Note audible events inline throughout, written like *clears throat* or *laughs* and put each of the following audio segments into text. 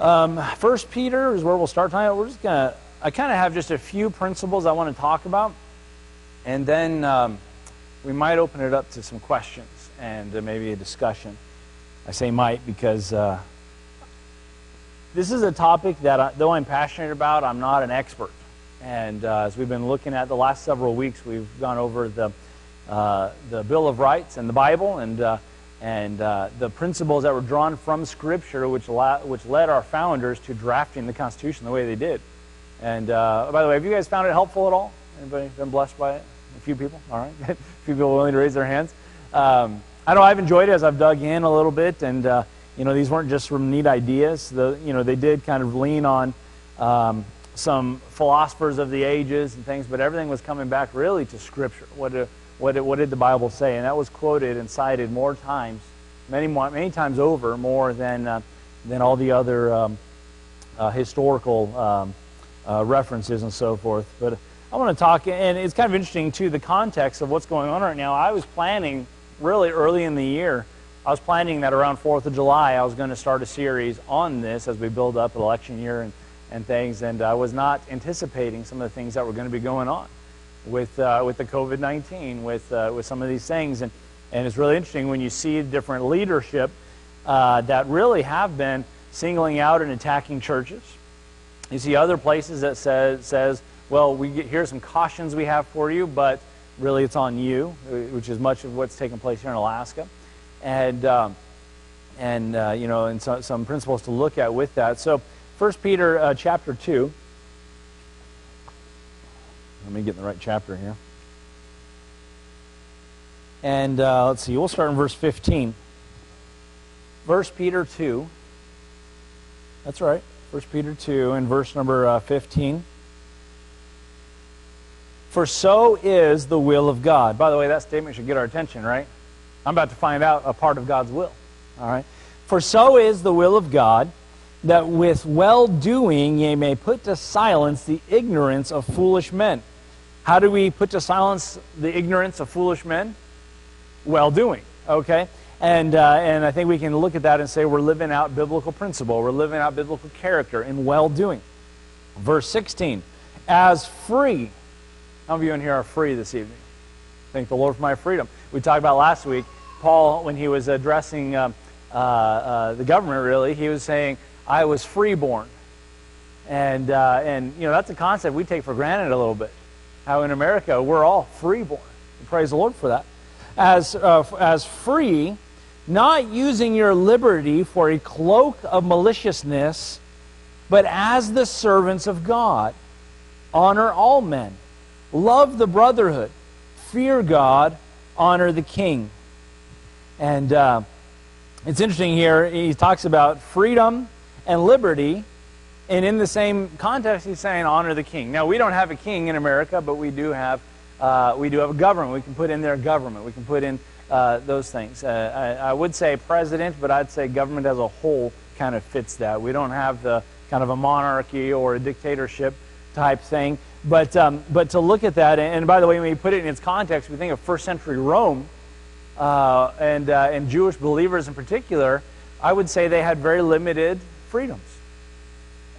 Um, First Peter is where we'll start tonight. We're just gonna. I kind of have just a few principles I want to talk about, and then um, we might open it up to some questions and uh, maybe a discussion. I say might because uh, this is a topic that, I, though I'm passionate about, I'm not an expert. And uh, as we've been looking at the last several weeks, we've gone over the uh, the Bill of Rights and the Bible, and uh, and uh, the principles that were drawn from Scripture, which which led our founders to drafting the Constitution the way they did. And uh, by the way, have you guys found it helpful at all? Anybody been blessed by it? A few people. All right, *laughs* a few people willing to raise their hands. Um, I know I've enjoyed it as I've dug in a little bit, and uh, you know these weren't just from neat ideas. The you know they did kind of lean on. Um, some philosophers of the ages and things, but everything was coming back really to Scripture. What, uh, what, what did the Bible say? And that was quoted and cited more times, many, many times over, more than, uh, than all the other um, uh, historical um, uh, references and so forth. But I want to talk, and it's kind of interesting, too, the context of what's going on right now. I was planning really early in the year. I was planning that around 4th of July, I was going to start a series on this as we build up election year and and things, and I was not anticipating some of the things that were going to be going on with uh, with the COVID-19, with uh, with some of these things, and and it's really interesting when you see different leadership uh, that really have been singling out and attacking churches. You see other places that says says, well, we get, here's some cautions we have for you, but really it's on you, which is much of what's taking place here in Alaska, and um, and uh, you know, and so, some principles to look at with that. So. 1 Peter uh, chapter 2. Let me get in the right chapter here. And uh, let's see, we'll start in verse 15. 1 Peter 2. That's right. 1 Peter 2 and verse number uh, 15. For so is the will of God. By the way, that statement should get our attention, right? I'm about to find out a part of God's will. All right. For so is the will of God that with well doing ye may put to silence the ignorance of foolish men. How do we put to silence the ignorance of foolish men? Well doing, okay? And, uh, and I think we can look at that and say we're living out biblical principle, we're living out biblical character in well doing. Verse 16, as free. How many of you in here are free this evening? Thank the Lord for my freedom. We talked about last week, Paul, when he was addressing uh, uh, uh the government, really, he was saying, I was freeborn. And, uh, and, you know, that's a concept we take for granted a little bit. How in America, we're all freeborn. Praise the Lord for that. As, uh, as free, not using your liberty for a cloak of maliciousness, but as the servants of God. Honor all men. Love the brotherhood. Fear God. Honor the king. And uh, it's interesting here, he talks about freedom and liberty. And in the same context, he's saying honor the king. Now, we don't have a king in America, but we do have, uh, we do have a government. We can put in there government. We can put in uh, those things. Uh, I, I, would say president, but I'd say government as a whole kind of fits that. We don't have the kind of a monarchy or a dictatorship type thing. But, um, but to look at that, and by the way, when we put it in its context, we think of first century Rome uh, and, uh, and Jewish believers in particular, I would say they had very limited freedoms,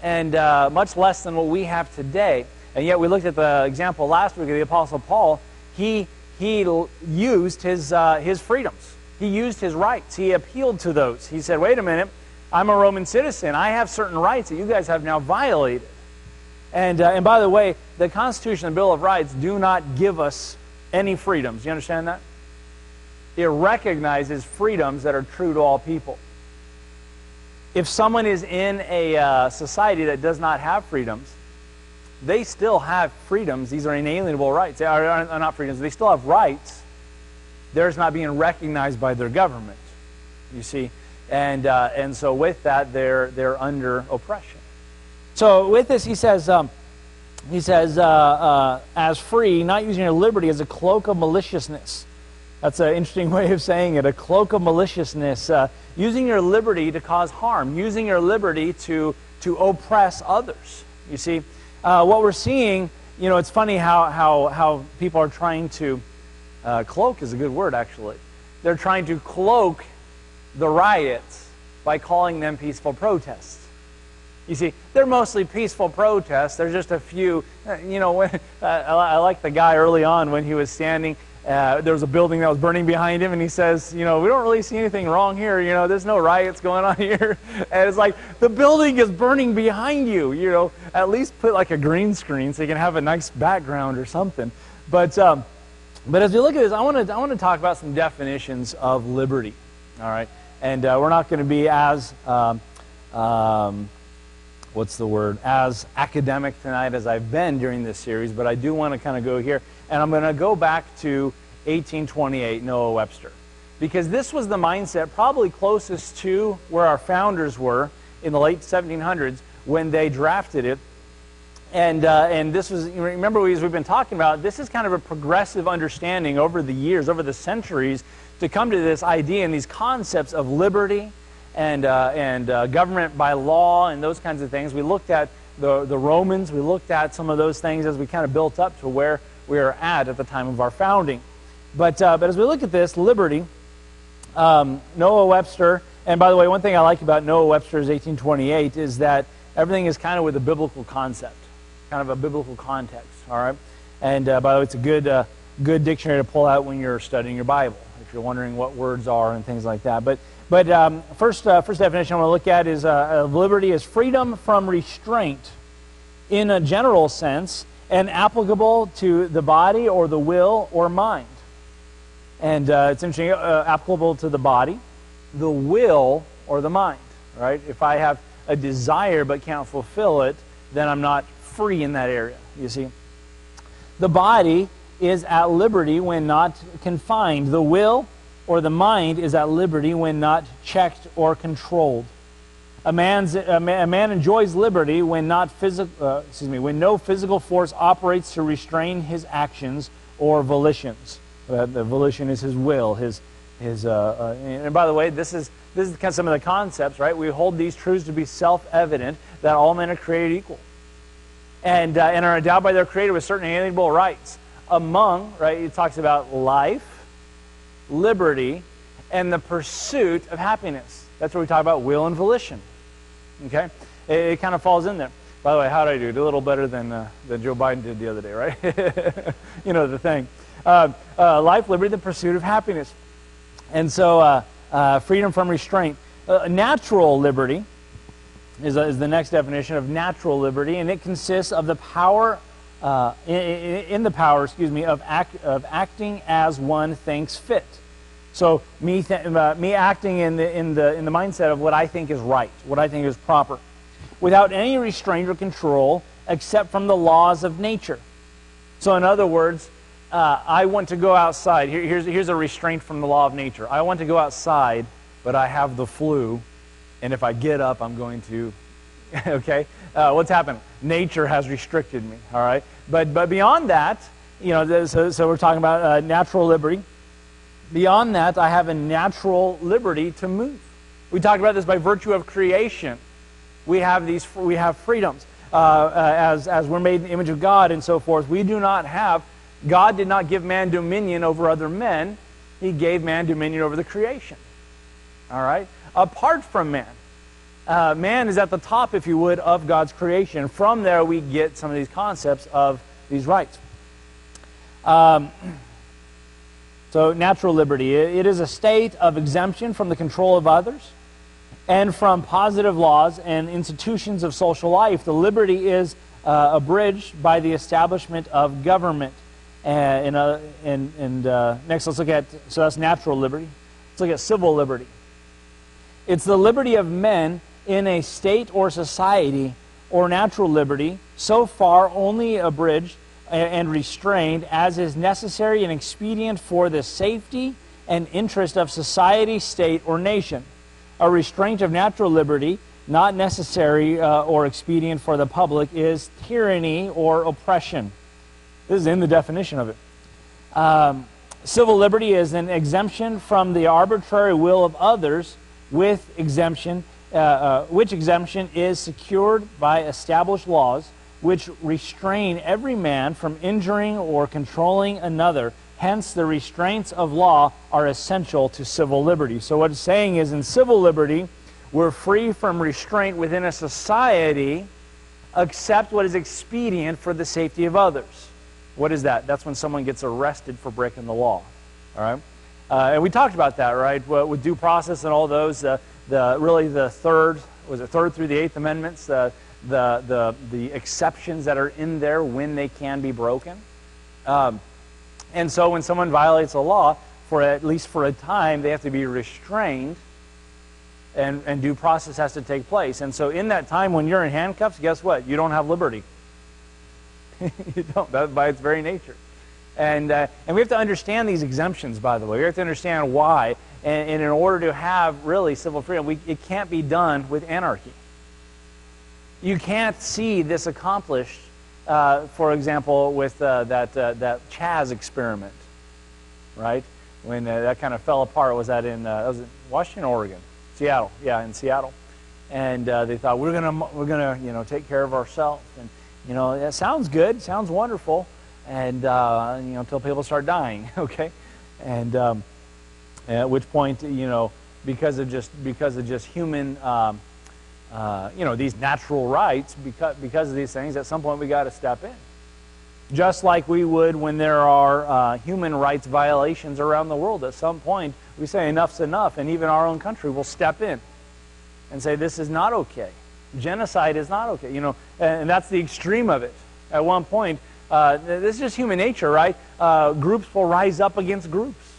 and uh, much less than what we have today. And yet, we looked at the example last week of the Apostle Paul. He, he used his, uh, his freedoms, he used his rights, he appealed to those. He said, Wait a minute, I'm a Roman citizen. I have certain rights that you guys have now violated. And, uh, and by the way, the Constitution and Bill of Rights do not give us any freedoms. You understand that? It recognizes freedoms that are true to all people if someone is in a uh, society that does not have freedoms, they still have freedoms. These are inalienable rights. They are, are not freedoms. They still have rights. They're just not being recognized by their government. You see, and uh, and so with that, they're they're under oppression. So with this, he says. Um, he says, uh, uh as free, not using your liberty as a cloak of maliciousness. That's an interesting way of saying it, a cloak of maliciousness. Uh, using your liberty to cause harm, using your liberty to, to oppress others. You see, uh, what we're seeing, you know, it's funny how, how, how people are trying to, uh, cloak is a good word actually. They're trying to cloak the riots by calling them peaceful protests. You see, they're mostly peaceful protests. There's just a few. uh, You know, *laughs* when, I like the guy early on when he was standing. Uh, there was a building that was burning behind him, and he says, "You know, we don't really see anything wrong here. You know, there's no riots going on *laughs* here." And it's like the building is burning behind you. You know, at least put like a green screen so you can have a nice background or something. But um, but as we look at this, I want to I want to talk about some definitions of liberty. All right, and uh, we're not going to be as um, um, what's the word as academic tonight as I've been during this series, but I do want to kind of go here, and I'm going to go back to 1828 Noah Webster, because this was the mindset probably closest to where our founders were in the late 1700s when they drafted it. And, uh, and this was, remember as we've been talking about, this is kind of a progressive understanding over the years, over the centuries, to come to this idea and these concepts of liberty and, uh, and uh, government by law and those kinds of things. We looked at the, the Romans, we looked at some of those things as we kind of built up to where we are at at the time of our founding. But, uh, but as we look at this, liberty, um, Noah Webster, and by the way, one thing I like about Noah Webster's 1828 is that everything is kind of with a biblical concept kind of a biblical context. All right, and uh, by the way, it's a good uh, good dictionary to pull out when you're studying your Bible if you're wondering what words are and things like that. But but um, first uh, first definition I want to look at is uh, liberty is freedom from restraint in a general sense and applicable to the body or the will or mind. And uh, it's interesting, uh, applicable to the body, the will, or the mind. Right? If I have a desire but can't fulfill it, then I'm not free in that area, you see. The body is at liberty when not confined. The will or the mind is at liberty when not checked or controlled. A, man's, a, man, a man enjoys liberty when, not physical, uh, excuse me, when no physical force operates to restrain his actions or volitions. Uh, the volition is his will, his, his, uh, uh and by the way, this is, this is kind of some of the concepts, right? We hold these truths to be self-evident that all men are created equal and, uh, and are endowed by their Creator with certain inalienable rights. Among, right, it talks about life, liberty, and the pursuit of happiness. That's where we talk about will and volition. Okay? It, it kind of falls in there. By the way, how did I do? Did a little better than, uh, than Joe Biden did the other day, right? *laughs* you know the thing. Uh, uh, life, liberty, the pursuit of happiness. And so, uh, uh, freedom from restraint. Uh, natural liberty is, is the next definition of natural liberty, and it consists of the power, uh, in, in, the power, excuse me, of, act, of acting as one thinks fit. So me, th- uh, me acting in the, in, the, in the mindset of what I think is right, what I think is proper, without any restraint or control except from the laws of nature. So in other words, uh, I want to go outside. Here, here's, here's a restraint from the law of nature. I want to go outside, but I have the flu and if I get up, I'm going to, *laughs* okay? Uh, what's happened? Nature has restricted me, all right? But, but beyond that, you know, so, so we're talking about uh, natural liberty. Beyond that, I have a natural liberty to move. We talked about this by virtue of creation. We have these, we have freedoms. Uh, uh, as, as we're made in the image of God and so forth, we do not have, God did not give man dominion over other men. He gave man dominion over the creation. All right? apart from man. Uh, man is at the top, if you would, of God's creation. From there, we get some of these concepts of these rights. Um, so, natural liberty. It is a state of exemption from the control of others and from positive laws and institutions of social life. The liberty is uh, abridged by the establishment of government. And, uh, and, and uh, next, let's look at so that's natural liberty. Let's look at civil liberty. It's the liberty of men in a state or society or natural liberty, so far only abridged and restrained as is necessary and expedient for the safety and interest of society, state, or nation. A restraint of natural liberty, not necessary uh, or expedient for the public, is tyranny or oppression. This is in the definition of it. Um, civil liberty is an exemption from the arbitrary will of others with exemption, uh, uh, which exemption is secured by established laws which restrain every man from injuring or controlling another. Hence, the restraints of law are essential to civil liberty. So, what it's saying is in civil liberty, We're free from restraint within a society except what is expedient for the safety of others. What is that? That's when someone gets arrested for breaking the law. All right? Uh, and we talked about that, right? With due process and all those, uh, the really the third was it third through the eighth amendments, uh, the the the exceptions that are in there when they can be broken. Um, and so when someone violates a law, for at least for a time, they have to be restrained and, and due process has to take place. And so in that time when you're in handcuffs, guess what? You don't have liberty. *laughs* you don't, that, by its very nature. And, uh, and we have to understand these exemptions, by the way. We have to understand why. And, and in order to have really civil freedom, we, it can't be done with anarchy. You can't see this accomplished, uh, for example, with uh, that, uh, that Chaz experiment, right? When uh, that kind of fell apart, was that in, uh, was in Washington, Oregon? Seattle, yeah, in Seattle. And they thought, we're to we're gonna, you know, take care of ourselves. And, you know, that sounds good, sounds wonderful and uh, you know until people start dying *laughs* okay and um, at which point you know because of just because of just human um, uh, you know these natural rights because because of these things at some point we got to step in. Just like we would when there are uh, human rights violations around the world at some point we say enough's enough and even our own country will step in and say this is not okay. Genocide is not okay you know and that's the extreme of it. At one point uh, this is just human nature, right? Uh, groups will rise up against groups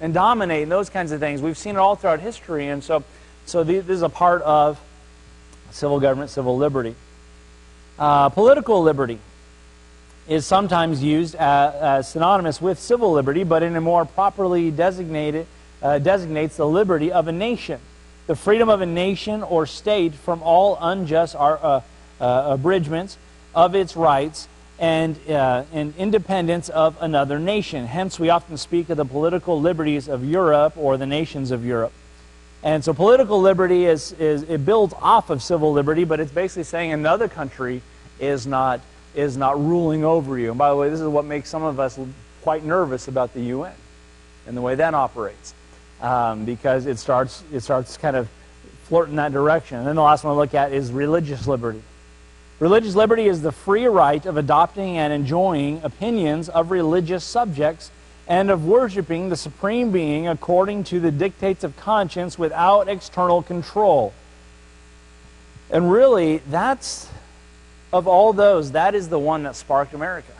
and dominate and those kinds of things. We've seen it all throughout history, and so, so this is a part of civil government, civil liberty. Uh, political liberty is sometimes used as, as, synonymous with civil liberty, but in a more properly designated uh, designates the liberty of a nation, the freedom of a nation or state from all unjust uh, uh, abridgments of its rights and, uh, and independence of another nation. Hence, we often speak of the political liberties of Europe or the nations of Europe. And so political liberty is, is it builds off of civil liberty, but it's basically saying another country is not, is not ruling over you. And by the way, this is what makes some of us quite nervous about the UN and the way that operates. Um, because it starts, it starts kind of flirting that direction. And then the last one I look at is religious liberty. Religious liberty is the free right of adopting and enjoying opinions of religious subjects and of worshiping the Supreme Being according to the dictates of conscience without external control. And really, that's, of all those, that is the one that sparked America.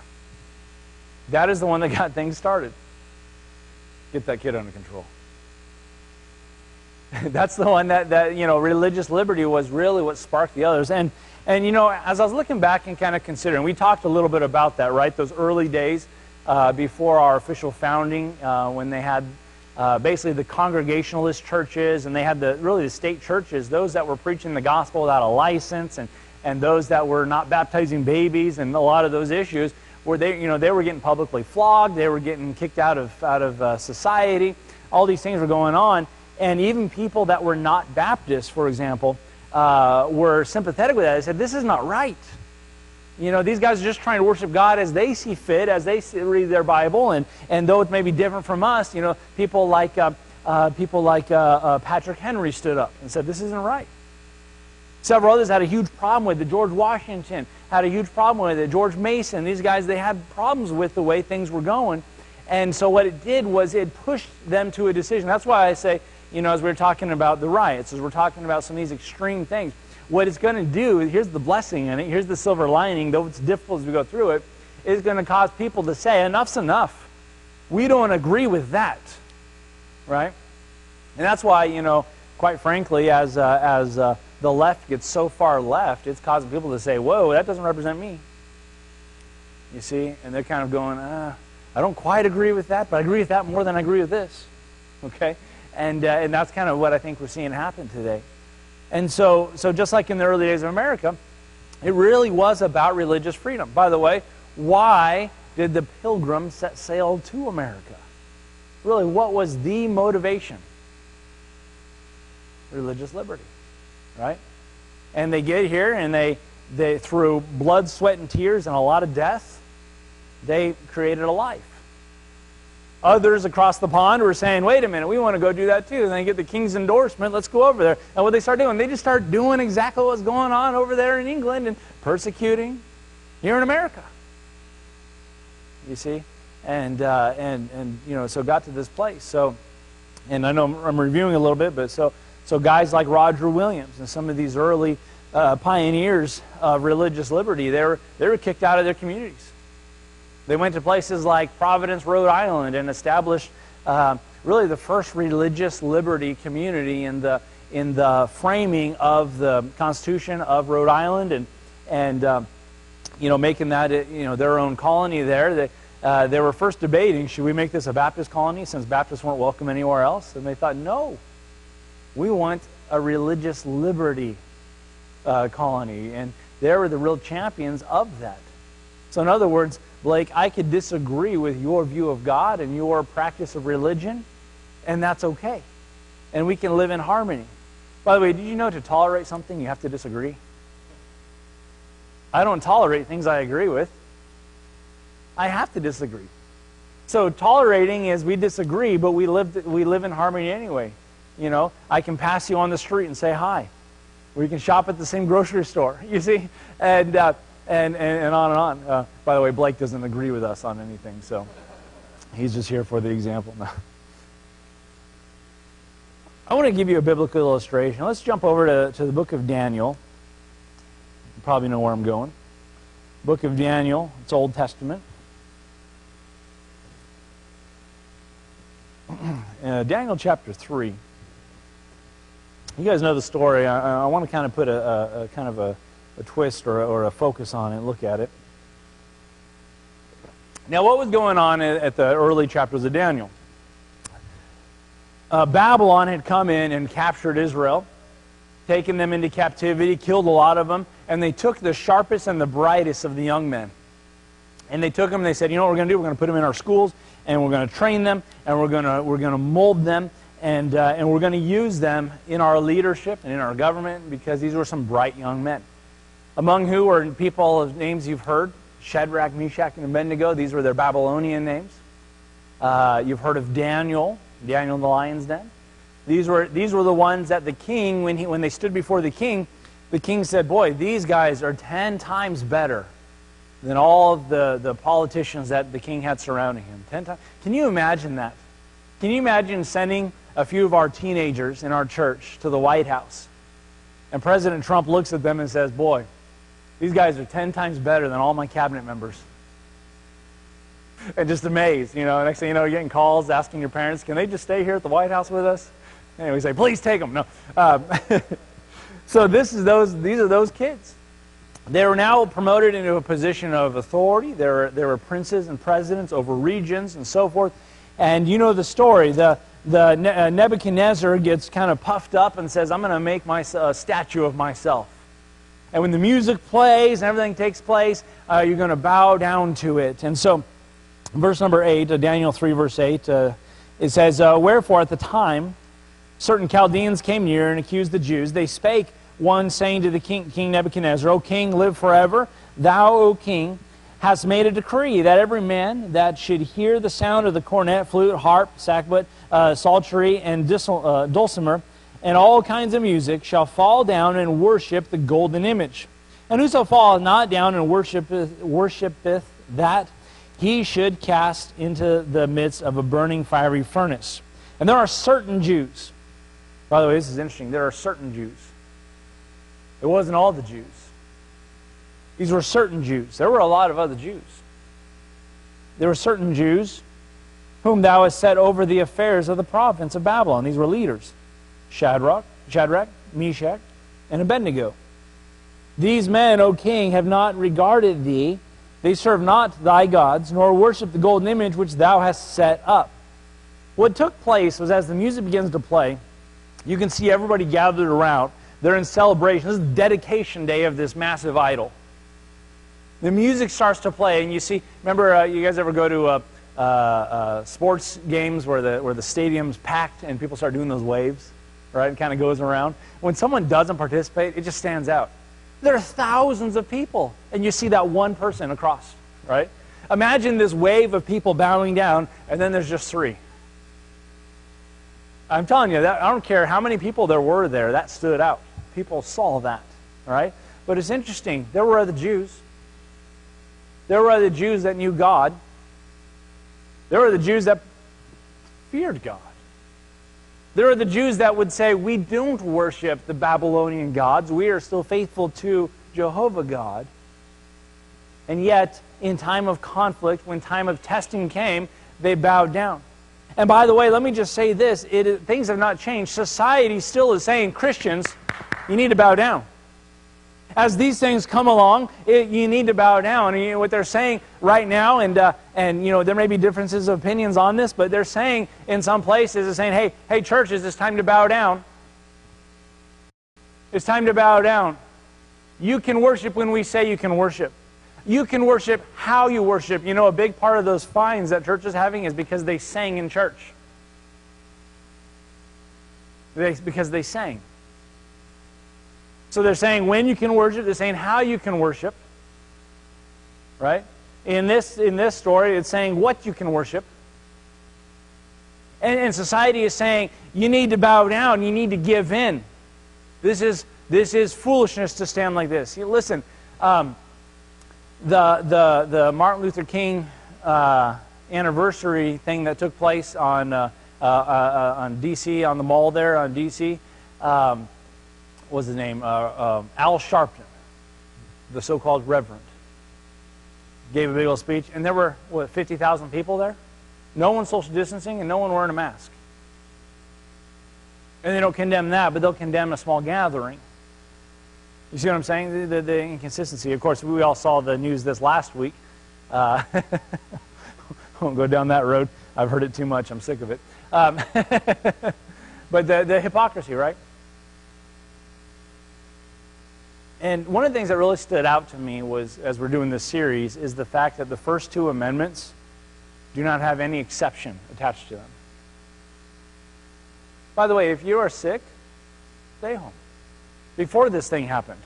That is the one that got things started. Get that kid under control. *laughs* that's the one that, that, you know, religious liberty was really what sparked the others. And and you know, as I was looking back and kind of considering, we talked a little bit about that, right? Those early days uh, before our official founding, uh, when they had uh, basically the congregationalist churches, and they had the really the state churches, those that were preaching the gospel without a license, and and those that were not baptizing babies, and a lot of those issues where they, you know, they were getting publicly flogged, they were getting kicked out of out of uh, society. All these things were going on, and even people that were not Baptists, for example uh, were sympathetic with that. They said, this is not right. You know, these guys are just trying to worship God as they see fit, as they see, read their Bible, and, and though it may be different from us, you know, people like, uh, uh, people like uh, uh, Patrick Henry stood up and said, this isn't right. Several others had a huge problem with it. George Washington had a huge problem with it. George Mason, these guys, they had problems with the way things were going. And so what it did was it pushed them to a decision. That's why I say you know, as we are talking about the riots, as we're talking about some of these extreme things, what it's going to do, here's the blessing in it, here's the silver lining, though it's difficult as we go through it, is going to cause people to say, enough's enough. We don't agree with that. Right? And that's why, you know, quite frankly, as, uh, as uh, the left gets so far left, it's causing people to say, whoa, that doesn't represent me. You see? And they're kind of going, uh, I don't quite agree with that, but I agree with that more than I agree with this. Okay? And, uh, and that's kind of what I think we're seeing happen today. And so, so just like in the early days of America, it really was about religious freedom. By the way, why did the pilgrims set sail to America? Really, what was the motivation? Religious liberty, right? And they get here and they, they through blood, sweat, and tears and a lot of death, they created a life. Others across the pond were saying, wait a minute, we want to go do that too. And they get the king's endorsement, let's go over there. And what they start doing, they just start doing exactly what's going on over there in England and persecuting here in America. You see? And, uh, and, and, you know, so got to this place. So, and I know I'm reviewing a little bit, but so, so guys like Roger Williams and some of these early uh, pioneers of religious liberty, they were, they were kicked out of their communities. They went to places like Providence, Rhode Island, and established uh, really the first religious liberty community in the, in the framing of the Constitution of Rhode Island and, and uh, you know, making that you know, their own colony there. They, uh, they were first debating, should we make this a Baptist colony since Baptists weren't welcome anywhere else? And they thought, no, we want a religious liberty uh, colony. And they were the real champions of that. So in other words, Blake, I could disagree with your view of God and your practice of religion, and that's okay. And we can live in harmony. By the way, did you know to tolerate something, you have to disagree? I don't tolerate things I agree with. I have to disagree. So tolerating is we disagree, but we live, we live in harmony anyway. You know, I can pass you on the street and say hi. We can shop at the same grocery store, *laughs* you see? And uh, and, and, and on and on. Uh, by the way, Blake doesn't agree with us on anything, so he's just here for the example. I want to give you a biblical illustration. Let's jump over to, to the book of Daniel. You probably know where I'm going. Book of Daniel, it's Old Testament. *clears throat* Uh, Daniel chapter 3. You guys know the story. I, I want to kind of put a, a, a kind of a a twist or a, or a focus on it, and look at it. Now, what was going on at the early chapters of Daniel? Uh, Babylon had come in and captured Israel, taken them into captivity, killed a lot of them, and they took the sharpest and the brightest of the young men. And they took them and they said, you know what we're going to do? We're going to put them in our schools, and we're going to train them, and we're going to, we're going to mold them, and, uh, and we're going to use them in our leadership and in our government because these were some bright young men among who are people of names you've heard Shadrach, Meshach, and Abednego. These were their Babylonian names. Uh, you've heard of Daniel, Daniel in the lion's den. These were, these were the ones that the king, when, he, when they stood before the king, the king said, Boy, these guys are ten times better than all of the, the politicians that the king had surrounding him. Ten times. Can you imagine that? Can you imagine sending a few of our teenagers in our church to the White House? And President Trump looks at them and says, Boy, these guys are 10 times better than all my cabinet members. And just amazed, you know. Next thing you know, you're getting calls asking your parents, can they just stay here at the White House with us? And we say, please take them. No. Um, *laughs* so this is those, these are those kids. They were now promoted into a position of authority. There were, there were princes and presidents over regions and so forth. And you know the story. The, the uh, Nebuchadnezzar gets kind of puffed up and says, I'm going to make my, a statue of myself. And when the music plays and everything takes place, uh, you're going to bow down to it. And so, verse number 8, uh, Daniel 3, verse 8, uh, it says, uh, Wherefore at the time certain Chaldeans came near and accused the Jews. They spake, one saying to the king, king Nebuchadnezzar, O king, live forever. Thou, O king, hast made a decree that every man that should hear the sound of the cornet, flute, harp, sackbut, uh, psaltery, and uh, dulcimer, and all kinds of music shall fall down and worship the golden image. And whoso falleth not down and worshipeth, worshipeth that, he should cast into the midst of a burning fiery furnace. And there are certain Jews. By the way, this is interesting. There are certain Jews. It wasn't all the Jews. These were certain Jews. There were a lot of other Jews. There were certain Jews whom thou hast set over the affairs of the province of Babylon. These were leaders. Shadrach, Shadrach, Meshach, and Abednego. These men, O king, have not regarded thee. They serve not thy gods, nor worship the golden image which thou hast set up. What took place was as the music begins to play, you can see everybody gathered around. They're in celebration. This is the dedication day of this massive idol. The music starts to play, and you see, remember, uh, you guys ever go to uh, uh, uh sports games where the, where the stadium's packed and people start doing those waves? Right? It kind of goes around. When someone doesn't participate, it just stands out. There are thousands of people, and you see that one person across, right? Imagine this wave of people bowing down, and then there's just three. I'm telling you, that, I don't care how many people there were there, that stood out. People saw that, right? But it's interesting. There were other Jews. There were other Jews that knew God. There were the Jews that feared God. There are the Jews that would say, We don't worship the Babylonian gods. We are still faithful to Jehovah God. And yet, in time of conflict, when time of testing came, they bowed down. And by the way, let me just say this it, things have not changed. Society still is saying, Christians, you need to bow down as these things come along, it, you need to bow down. And you know, what they're saying right now, and uh, and you know there may be differences of opinions on this, but they're saying in some places, they're saying, "Hey, hey, churches, it's time to bow down. It's time to bow down. You can worship when we say you can worship. You can worship how you worship. You know, a big part of those fines that churches having is because they sang in church. They, because they sang. So they're saying when you can worship, they're saying how you can worship. Right? In this, in this story, it's saying what you can worship. And, and society is saying you need to bow down, you need to give in. This is, this is foolishness to stand like this. You, listen, um, the, the, the Martin Luther King uh, anniversary thing that took place on, uh, uh, uh on D.C., on the mall there on D.C., um, was the name? Uh, uh, Al Sharpton, the so-called reverend, gave a big old speech, and there were what 50,000 people there. No one social distancing, and no one wearing a mask. And they don't condemn that, but they'll condemn a small gathering. You see what I'm saying? The, the, the inconsistency. Of course, we all saw the news this last week. Uh, *laughs* won't go down that road. I've heard it too much. I'm sick of it. Um, *laughs* but the, the hypocrisy, right? And one of the things that really stood out to me was, as we're doing this series, is the fact that the first two amendments do not have any exception attached to them. By the way, if you are sick, stay home. Before this thing happened,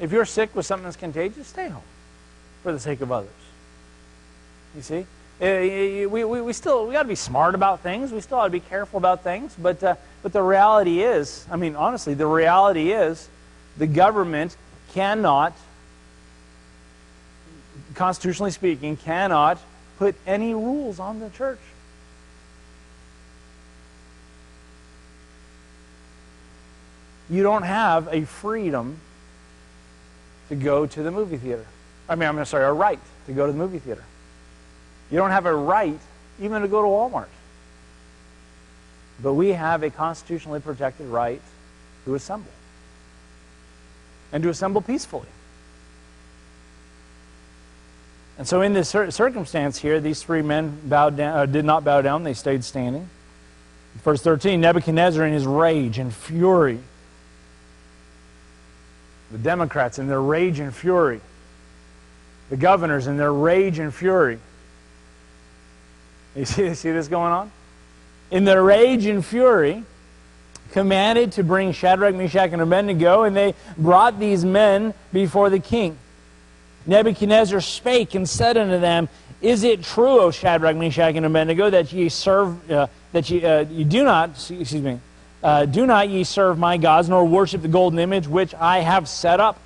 if you're sick with something that's contagious, stay home for the sake of others. You see? Eh, eh, we, we, we still we got to be smart about things. We still got to be careful about things. But, uh, but the reality is, I mean, honestly, the reality is the government cannot, constitutionally speaking, cannot put any rules on the church. You don't have a freedom to go to the movie theater. I mean, I'm sorry, a right to go to the movie theater. You don't have a right even to go to Walmart. But we have a constitutionally protected right to assemble and to assemble peacefully. And so, in this circumstance here, these three men bowed down, uh, did not bow down, they stayed standing. Verse 13 Nebuchadnezzar, in his rage and fury, the Democrats in their rage and fury, the governors in their rage and fury. You *laughs* see, see this going on? In their rage and fury, commanded to bring Shadrach, Meshach, and Abednego, and they brought these men before the king. Nebuchadnezzar spake and said unto them, Is it true, O Shadrach, Meshach, and Abednego, that ye serve, uh, that ye, uh, ye do not, excuse me, uh, do not ye serve my gods, nor worship the golden image which I have set up?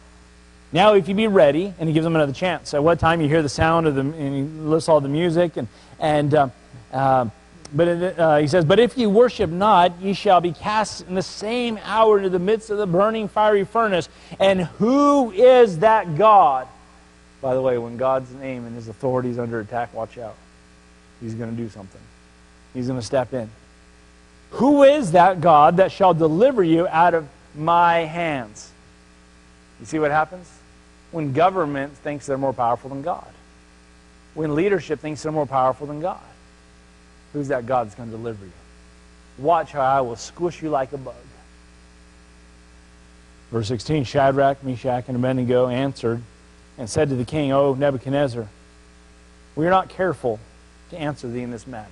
Now, if you be ready, and he gives them another chance. At what time you hear the sound of the, and he lists all the music, and, and but uh, he says, But if ye worship not, ye shall be cast in the same hour into the midst of the burning fiery furnace. And who is that God? By the way, when God's name and his authority is under attack, watch out. He's going to do something, he's going to step in. Who is that God that shall deliver you out of my hands? You see what happens? When government thinks they're more powerful than God, when leadership thinks they're more powerful than God. Who's that God that's going to deliver you? Watch how I will squish you like a bug. Verse 16 Shadrach, Meshach, and Abednego answered and said to the king, O Nebuchadnezzar, we are not careful to answer thee in this matter.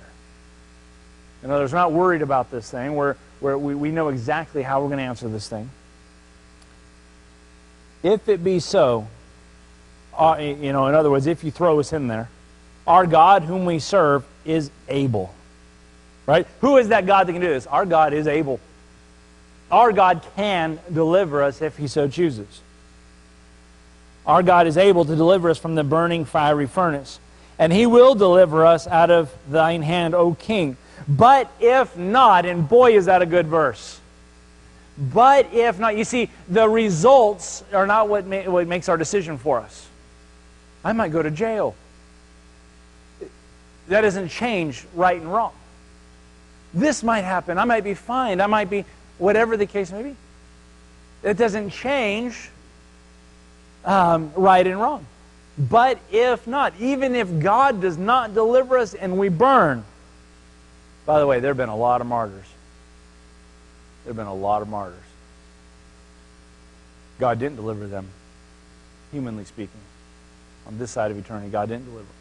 In other words, we're not worried about this thing. We're, we're, we, we know exactly how we're going to answer this thing. If it be so, uh, you know, in other words, if you throw us in there, our God whom we serve is able. Right? Who is that God that can do this? Our God is able. Our God can deliver us if he so chooses. Our God is able to deliver us from the burning fiery furnace. And he will deliver us out of thine hand, O king. But if not, and boy, is that a good verse. But if not, you see, the results are not what, ma- what makes our decision for us. I might go to jail. That doesn't change right and wrong. This might happen. I might be fined. I might be, whatever the case may be. It doesn't change um, right and wrong. But if not, even if God does not deliver us and we burn, by the way, there have been a lot of martyrs. There have been a lot of martyrs. God didn't deliver them, humanly speaking. On this side of eternity, God didn't deliver them.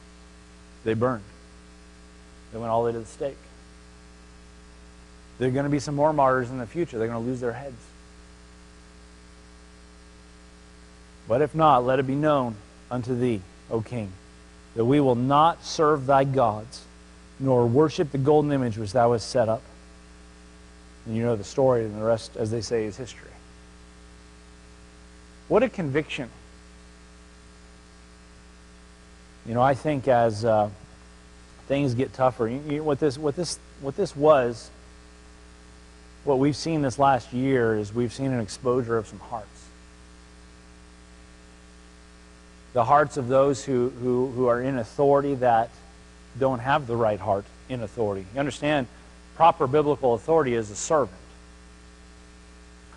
They burned. They went all the way to the stake. There are going to be some more martyrs in the future. They're going to lose their heads. But if not, let it be known unto thee, O king, that we will not serve thy gods, nor worship the golden image which thou hast set up. And you know the story, and the rest, as they say, is history. What a conviction. You know, I think as uh, things get tougher, you, you, what, this, what, this, what this was, what we've seen this last year is we've seen an exposure of some hearts. The hearts of those who, who, who are in authority that don't have the right heart in authority. You understand, proper biblical authority is a servant.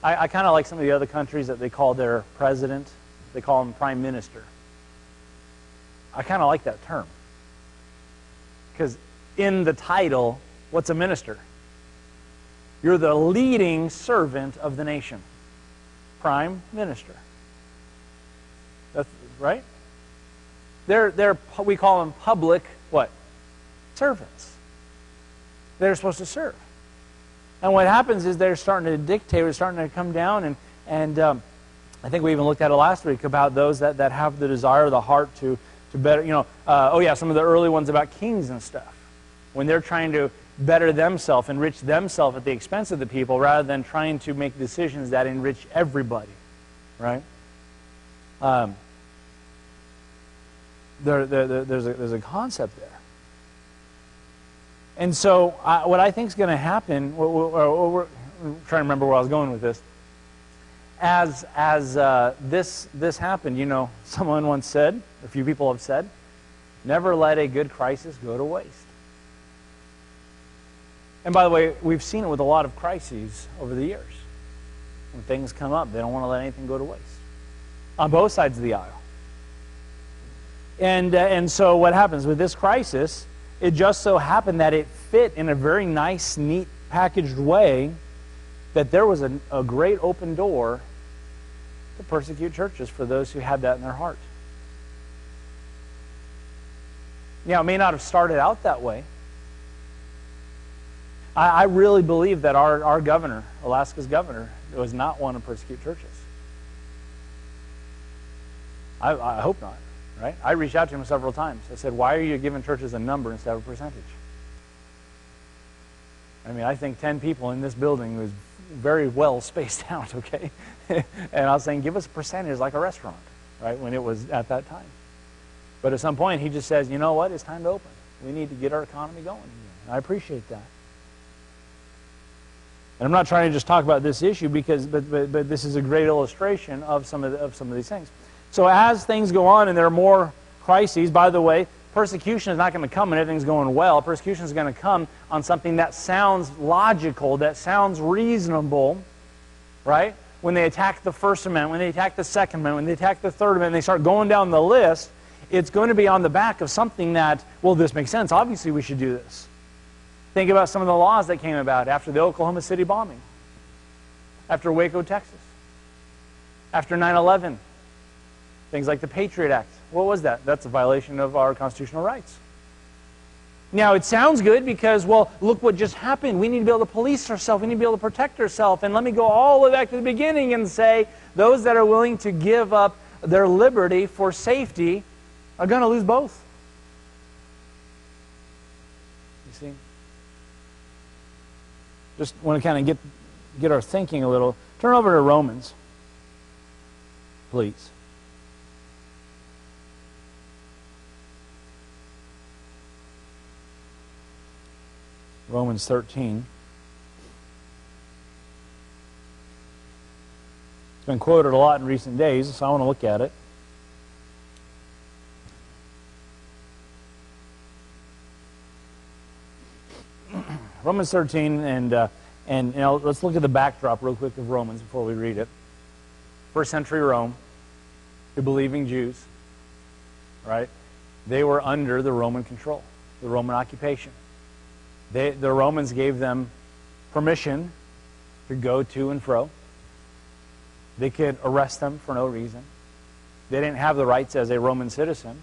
I, I kind of like some of the other countries that they call their president, they call him prime minister. I kind of like that term. Because in the title, what's a minister? You're the leading servant of the nation. Prime minister. That's right? They're, they're, we call them public, what? Servants. They're supposed to serve. And what happens is they're starting to dictate, they're starting to come down, and, and um, I think we even looked at it last week about those that, that have the desire, the heart to, to better, you know, uh, oh yeah, some of the early ones about kings and stuff. When they're trying to better themselves, enrich themselves at the expense of the people, rather than trying to make decisions that enrich everybody, right? Um, there, there, there's, a, there's a concept there. And so, I, what I think is going to happen, we're, trying to remember where I was going with this. As, as uh, this, this happened, you know, *laughs* someone once said, a few people have said, never let a good crisis go to waste. And by the way, we've seen it with a lot of crises over the years. When things come up, they don't want to let anything go to waste. On both sides of the aisle. And, uh, and so what happens with this crisis, it just so happened that it fit in a very nice, neat, packaged way that there was a, a great open door to persecute churches for those who had that in their heart. Now, it may not have started out that way. I, I really believe that our, our governor, Alaska's governor, was not one to persecute churches. I, I hope not right? I reached out to him several times. I said, why are you giving churches a number instead of a percentage? I mean, I think 10 people in this building was very well spaced *laughs* out, okay? *laughs* and I was saying, give us a percentage like a restaurant, right, when it was at that time. But at some point, he just says, you know what, it's time to open. We need to get our economy going. And I appreciate that. And I'm not trying to just talk about this issue because, but, but, but this is a great illustration of some of, the, of some of these things. So as things go on and there are more crises, by the way, persecution is not going to come when everything's going well. Persecution is going to come on something that sounds logical, that sounds reasonable, right? When they attack the First Amendment, when they attack the Second Amendment, when they attack the Third Amendment, they start going down the list, it's going to be on the back of something that, well, this makes sense. Obviously, we should do this. Think about some of the laws that came about after the Oklahoma City bombing, after Waco, Texas, after 9 11, Things like the Patriot Act. What was that? That's a violation of our constitutional rights. Now, it sounds good because, well, look what just happened. We need to be able to police ourselves. We need to be able to protect ourselves. And let me go all the way back to the beginning and say those that are willing to give up their liberty for safety are going to lose both. You see? Just want to kind of get, get our thinking a little. Turn over to Romans, please. Romans 13. It's been quoted a lot in recent days, so I want to look at it. *clears throat* Romans 13, and, uh, and you know, let's look at the backdrop real quick of Romans before we read it. First century Rome, the believing Jews, right? They were under the Roman control, the Roman occupation. They, the Romans gave them permission to go to and fro. They could arrest them for no reason. They didn't have the rights as a Roman citizen.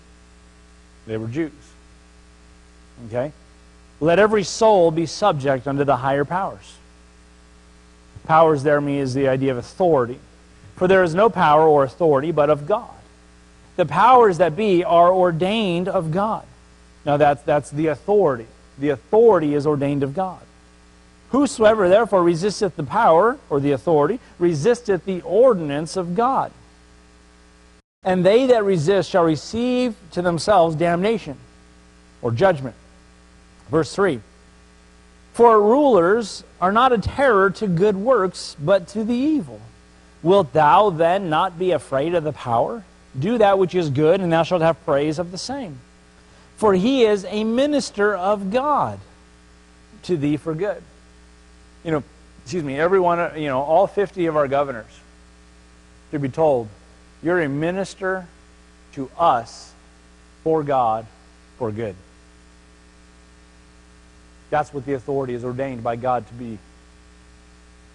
They were Jews. Okay? Let every soul be subject unto the higher powers. Powers there means the idea of authority. For there is no power or authority but of God. The powers that be are ordained of God. Now that's, that's the authority. The authority is ordained of God. Whosoever therefore resisteth the power, or the authority, resisteth the ordinance of God. And they that resist shall receive to themselves damnation, or judgment. Verse 3 For rulers are not a terror to good works, but to the evil. Wilt thou then not be afraid of the power? Do that which is good, and thou shalt have praise of the same for he is a minister of God to thee for good. You know, excuse me, everyone, you know, all 50 of our governors to be told, you're a minister to us for God for good. That's what the authority is ordained by God to be.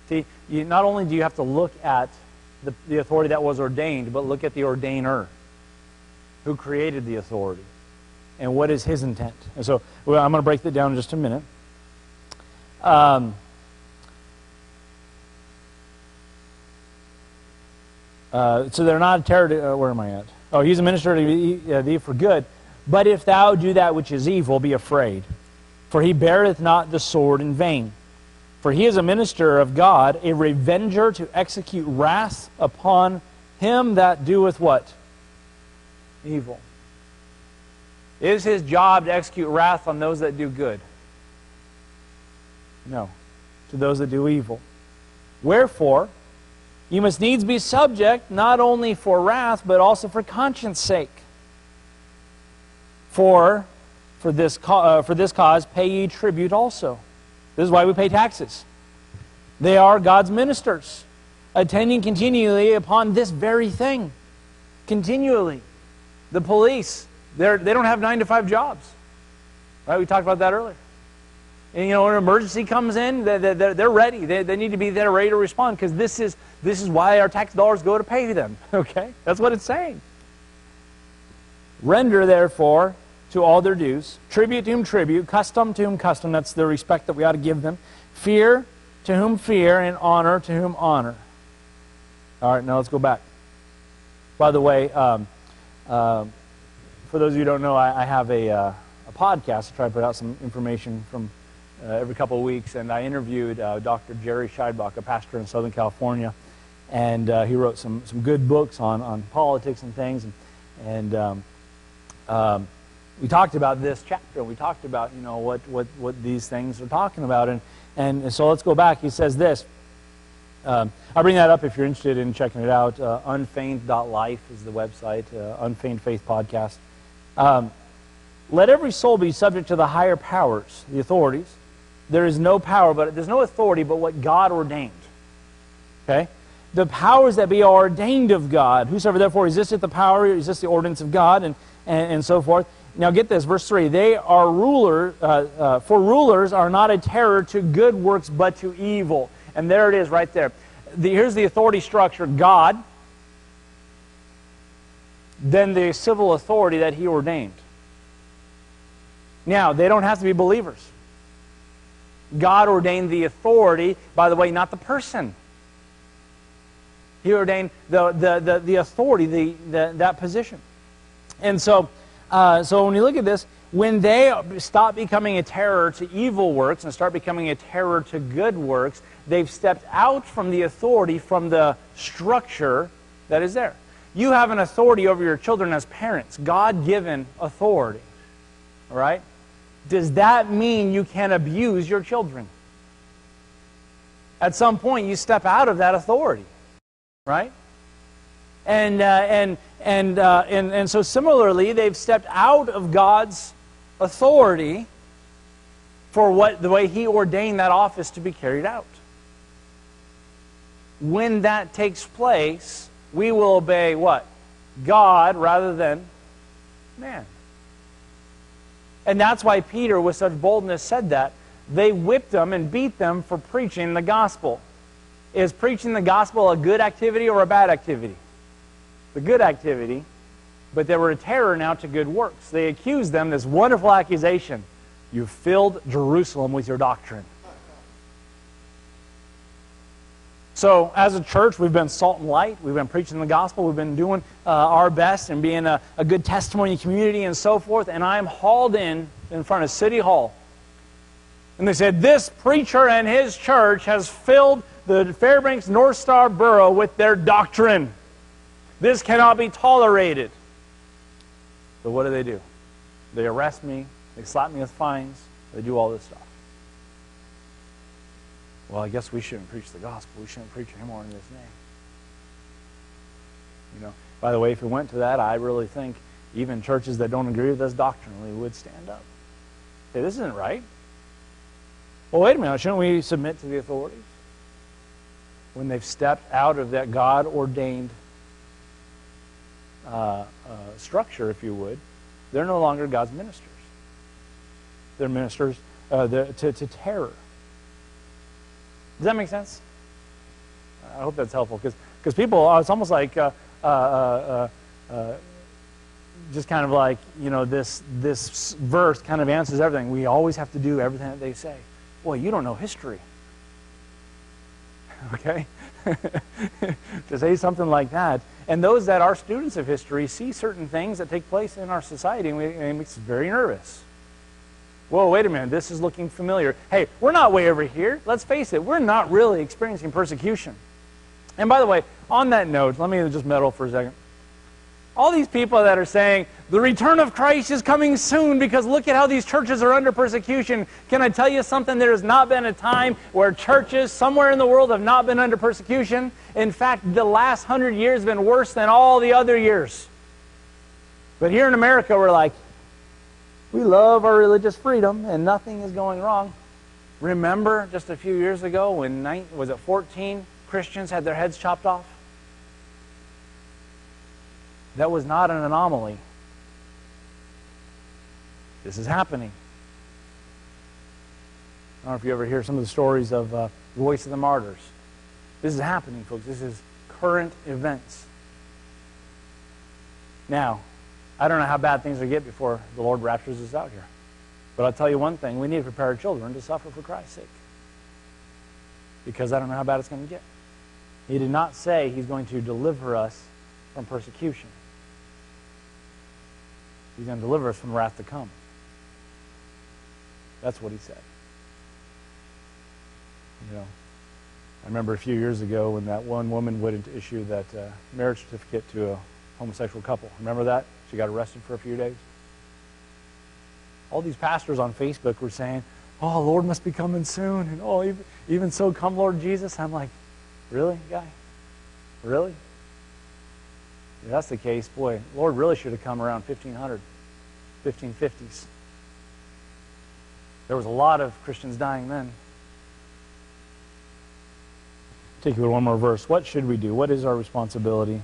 See, you, not only do you have to look at the, the authority that was ordained, but look at the ordainer who created the authority and what is his intent. And so well, I'm going to break that down in just a minute. Um, uh, so they're not a terror. To, uh, where am I at? Oh, he's a minister to uh, thee for good. But if thou do that which is evil, be afraid. For he beareth not the sword in vain. For he is a minister of God, a revenger to execute wrath upon him that doeth what? Evil. Is his job to execute wrath on those that do good? No, to those that do evil. Wherefore, you must needs be subject not only for wrath, but also for conscience sake. For, for this, uh, for this cause, pay ye tribute also. This is why we pay taxes. They are God's ministers, attending continually upon this very thing. Continually. The police, they're, they don't have nine to five jobs. Right? We talked about that earlier. And, you know, when an emergency comes in, they're, they're, they're ready. They, they need to be there ready to respond because this is, this is why our tax dollars go to pay them. *laughs* Okay? That's what it's saying. Render, therefore, to all their dues, tribute to whom tribute, custom to whom custom, that's the respect that we ought to give them, fear to whom fear, and honor to whom honor. All right, now let's go back. By the way, um, uh, for those of you who don't know, I, I have a, uh, a podcast. I try to put out some information from uh, every couple of weeks, and I interviewed uh, Dr. Jerry Scheidbach, a pastor in Southern California, and uh, he wrote some, some good books on, on politics and things, and, and um, um, we talked about this chapter, and we talked about, you know, what, what, what these things are talking about, and, and so let's go back. He says this, um, I'll bring that up if you're interested in checking it out. Uh, unfeigned.life is the website, uh, Unfeigned Faith Podcast. Um, let every soul be subject to the higher powers, the authorities. There is no power, but there's no authority but what God ordained. Okay? The powers that be are ordained of God. Whosoever therefore resisteth the power, resists the ordinance of God, and, and, and so forth. Now get this, verse 3. They are ruler, uh, uh, for rulers are not a terror to good works, but to evil. And there it is right there. The, here's the authority structure God, than the civil authority that he ordained. Now, they don't have to be believers. God ordained the authority, by the way, not the person. He ordained the, the, the, the authority, the, the, that position. And so, uh, so when you look at this, when they stop becoming a terror to evil works and start becoming a terror to good works, they've stepped out from the authority, from the structure that is there. You have an authority over your children as parents, God given authority. All right? Does that mean you can abuse your children? At some point, you step out of that authority, right? And, uh, and, and, uh, and, and so, similarly, they've stepped out of God's authority for what, the way He ordained that office to be carried out. When that takes place, we will obey what? God rather than man. And that's why Peter, with such boldness, said that. They whipped them and beat them for preaching the gospel. Is preaching the gospel a good activity or a bad activity? The good activity, but they were a terror now to good works. They accused them this wonderful accusation You filled Jerusalem with your doctrine. So, as a church, we've been salt and light. We've been preaching the gospel. We've been doing uh, our best and being a, a good testimony community and so forth. And I'm hauled in in front of City Hall. And they said, This preacher and his church has filled the Fairbanks North Star Borough with their doctrine. This cannot be tolerated. So, what do they do? They arrest me, they slap me with fines, they do all this stuff well, I guess we shouldn't preach the gospel. We shouldn't preach anymore in His name. You know, by the way, if we went to that, I really think even churches that don't agree with us doctrinally would stand up. Say, this isn't right. Well, wait a minute. Shouldn't we submit to the authorities? When they've stepped out of that God ordained uh, uh, structure, if you would, they're no longer God's ministers. They're ministers uh, to, to terror. Does that make sense? I hope that's helpful because people, uh, it's almost like uh uh, uh, uh, just kind of like, you know, this, this verse kind of answers everything. We always have to do everything that they say. Boy, you don't know history. *laughs* Okay? *laughs* to say something like that. And those that are students of history see certain things that take place in our society, and, we, and it makes us very nervous. Whoa, wait a minute, this is looking familiar. Hey, we're not way over here. Let's face it, we're not really experiencing persecution. And by the way, on that note, let me just meddle for a second. All these people that are saying the return of Christ is coming soon because look at how these churches are under persecution. Can I tell you something? There has not been a time where churches somewhere in the world have not been under persecution. In fact, the last hundred years have been worse than all the other years. But here in America, we're like, we love our religious freedom and nothing is going wrong. Remember just a few years ago when, nine, was it 14 Christians had their heads chopped off? That was not an anomaly. This is happening. I don't know if you ever hear some of the stories of uh, Voice of the Martyrs. This is happening, folks. This is current events. Now, I don't know how bad things will get before the Lord raptures us out here. But I'll tell you one thing we need to prepare our children to suffer for Christ's sake. Because I don't know how bad it's going to get. He did not say he's going to deliver us from persecution. He's going to deliver us from wrath to come. That's what he said. You know, I remember a few years ago when that one woman wouldn't issue that uh, marriage certificate to a homosexual couple. Remember that? She got arrested for a few days. All these pastors on Facebook were saying, Oh, Lord must be coming soon. And oh, even, even so, come, Lord Jesus. I'm like, Really, guy? Really? If that's the case, boy, Lord really should have come around 1500, 1550s. There was a lot of Christians dying then. Take you one more verse. What should we do? What is our responsibility?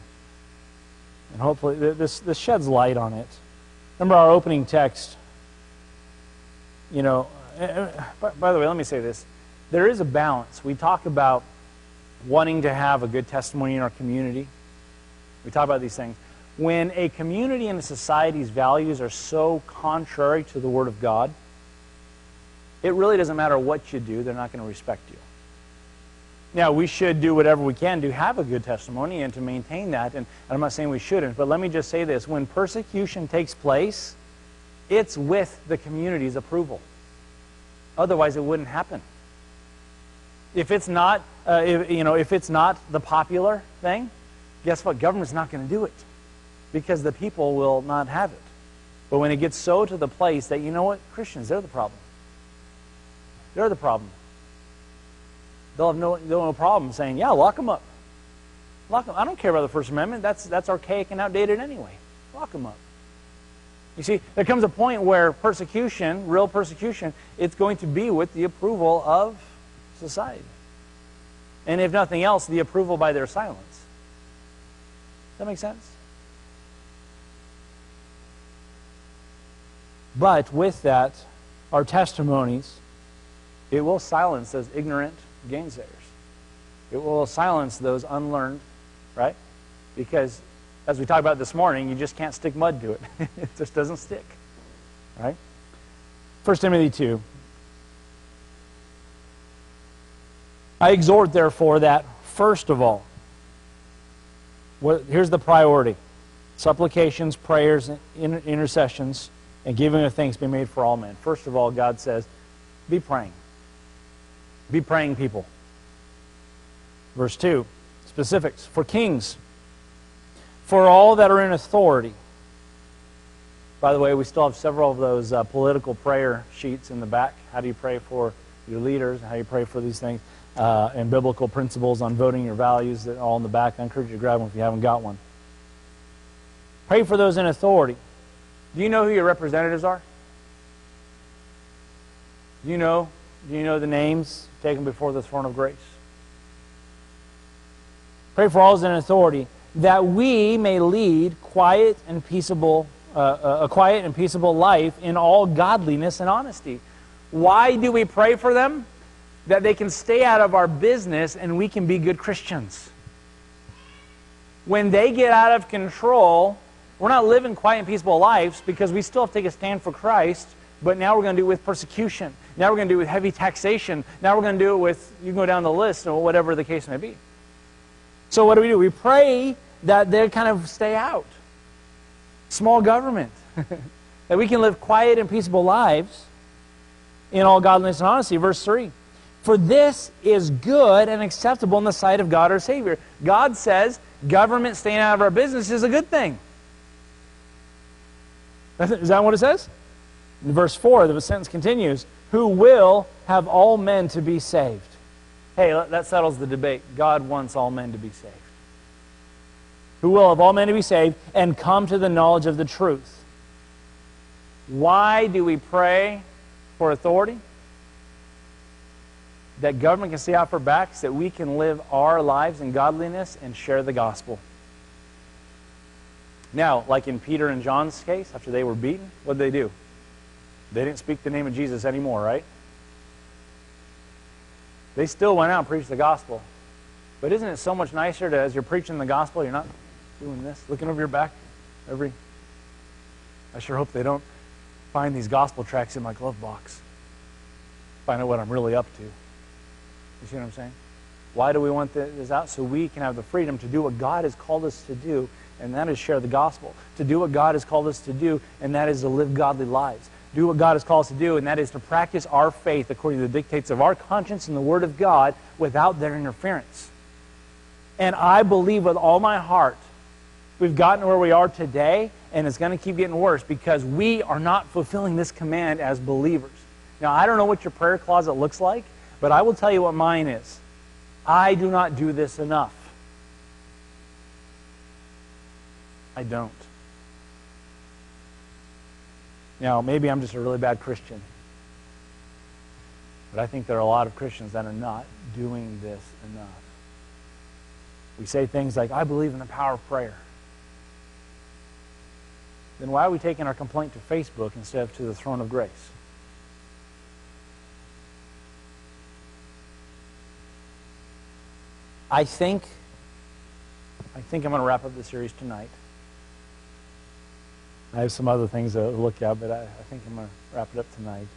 And hopefully this, this sheds light on it. Remember our opening text. You know, eh, eh, by, by the way, let me say this. There is a balance. We talk about wanting to have a good testimony in our community. We talk about these things. When a community and a society's values are so contrary to the Word of God, it really doesn't matter what you do, they're not going to respect you. Now, we should do whatever we can to have a good testimony and to maintain that. And I'm not saying we shouldn't, but let me just say this. When persecution takes place, it's with the community's approval. Otherwise, it wouldn't happen. If it's not, uh, if, you know, if it's not the popular thing, guess what? Government's not going to do it because the people will not have it. But when it gets so to the place that, you know what? Christians, they're the problem. They're the problem. They'll have no, they'll have no problem saying, yeah, lock them up. Lock them. Up. I don't care about the First Amendment. That's, that's archaic and outdated anyway. Lock them up. You see, there comes a point where persecution, real persecution, it's going to be with the approval of society. And if nothing else, the approval by their silence. Does that make sense? But with that, our testimonies, it will silence those ignorant gainsayers. It will silence those unlearned, right? Because as we talked about this morning, you just can't stick mud to it. *laughs* it just doesn't stick. Right? 1 Timothy 2. I exhort, therefore, that first of all, what, here's the priority supplications, prayers, intercessions, and giving of thanks be made for all men. First of all, God says, be praying. Be praying people. Verse 2 specifics for kings, for all that are in authority. By the way, we still have several of those uh, political prayer sheets in the back. How do you pray for your leaders? How do you pray for these things? Uh, and biblical principles on voting your values that are all in the back. I encourage you to grab one if you haven't got one. Pray for those in authority. Do you know who your representatives are? Do you know? Do you know the names taken before the throne of grace? Pray for all those in authority, that we may lead quiet and peaceable, uh, uh, a quiet and peaceable life in all godliness and honesty. Why do we pray for them? That they can stay out of our business and we can be good Christians. When they get out of control, we're not living quiet and peaceable lives because we still have to take a stand for Christ, but now we're going to do it with persecution. Now we're going to do it with heavy taxation. Now we're going to do it with, you can go down the list or whatever the case may be. So what do we do? We pray that they kind of stay out. Small government. *laughs* that we can live quiet and peaceable lives in all godliness and honesty. Verse 3. For this is good and acceptable in the sight of God our Savior. God says government staying out of our business is a good thing. Is that what it says? In verse 4, the sentence continues Who will have all men to be saved. Hey, that settles the debate. God wants all men to be saved. Who will have all men to be saved and come to the knowledge of the truth. Why do we pray for authority? That government can see out for backs, that we can live our lives in godliness and share the gospel. Now, like in Peter and John's case, after they were beaten, what did they do? They didn't speak the name of Jesus anymore, right? They still went out and preached the gospel. But isn't it so much nicer to, as you're preaching the gospel, you're not doing this, looking over your back every. I sure hope they don't find these gospel tracts in my glove box. Find out what I'm really up to. You see what I'm saying? Why do we want this out? So we can have the freedom to do what God has called us to do, and that is share the gospel. To do what God has called us to do, and that is to live godly lives do what God has called us to do, and that is to practice our faith according to the dictates of our conscience and the Word of God without their interference. And I believe with all my heart we've gotten where we are today, and it's going to keep getting worse because we are not fulfilling this command as believers. Now, I don't know what your prayer closet looks like, but I will tell you what mine is. I do not do this enough. I don't. Now, maybe I'm just a really bad Christian. But I think there are a lot of Christians that are not doing this enough. We say things like, I believe in the power of prayer. Then why are we taking our complaint to Facebook instead of to the throne of grace? I think I think I'm going to wrap up the series tonight. I have some other things to look at, but I, I think I'm going to wrap it up tonight.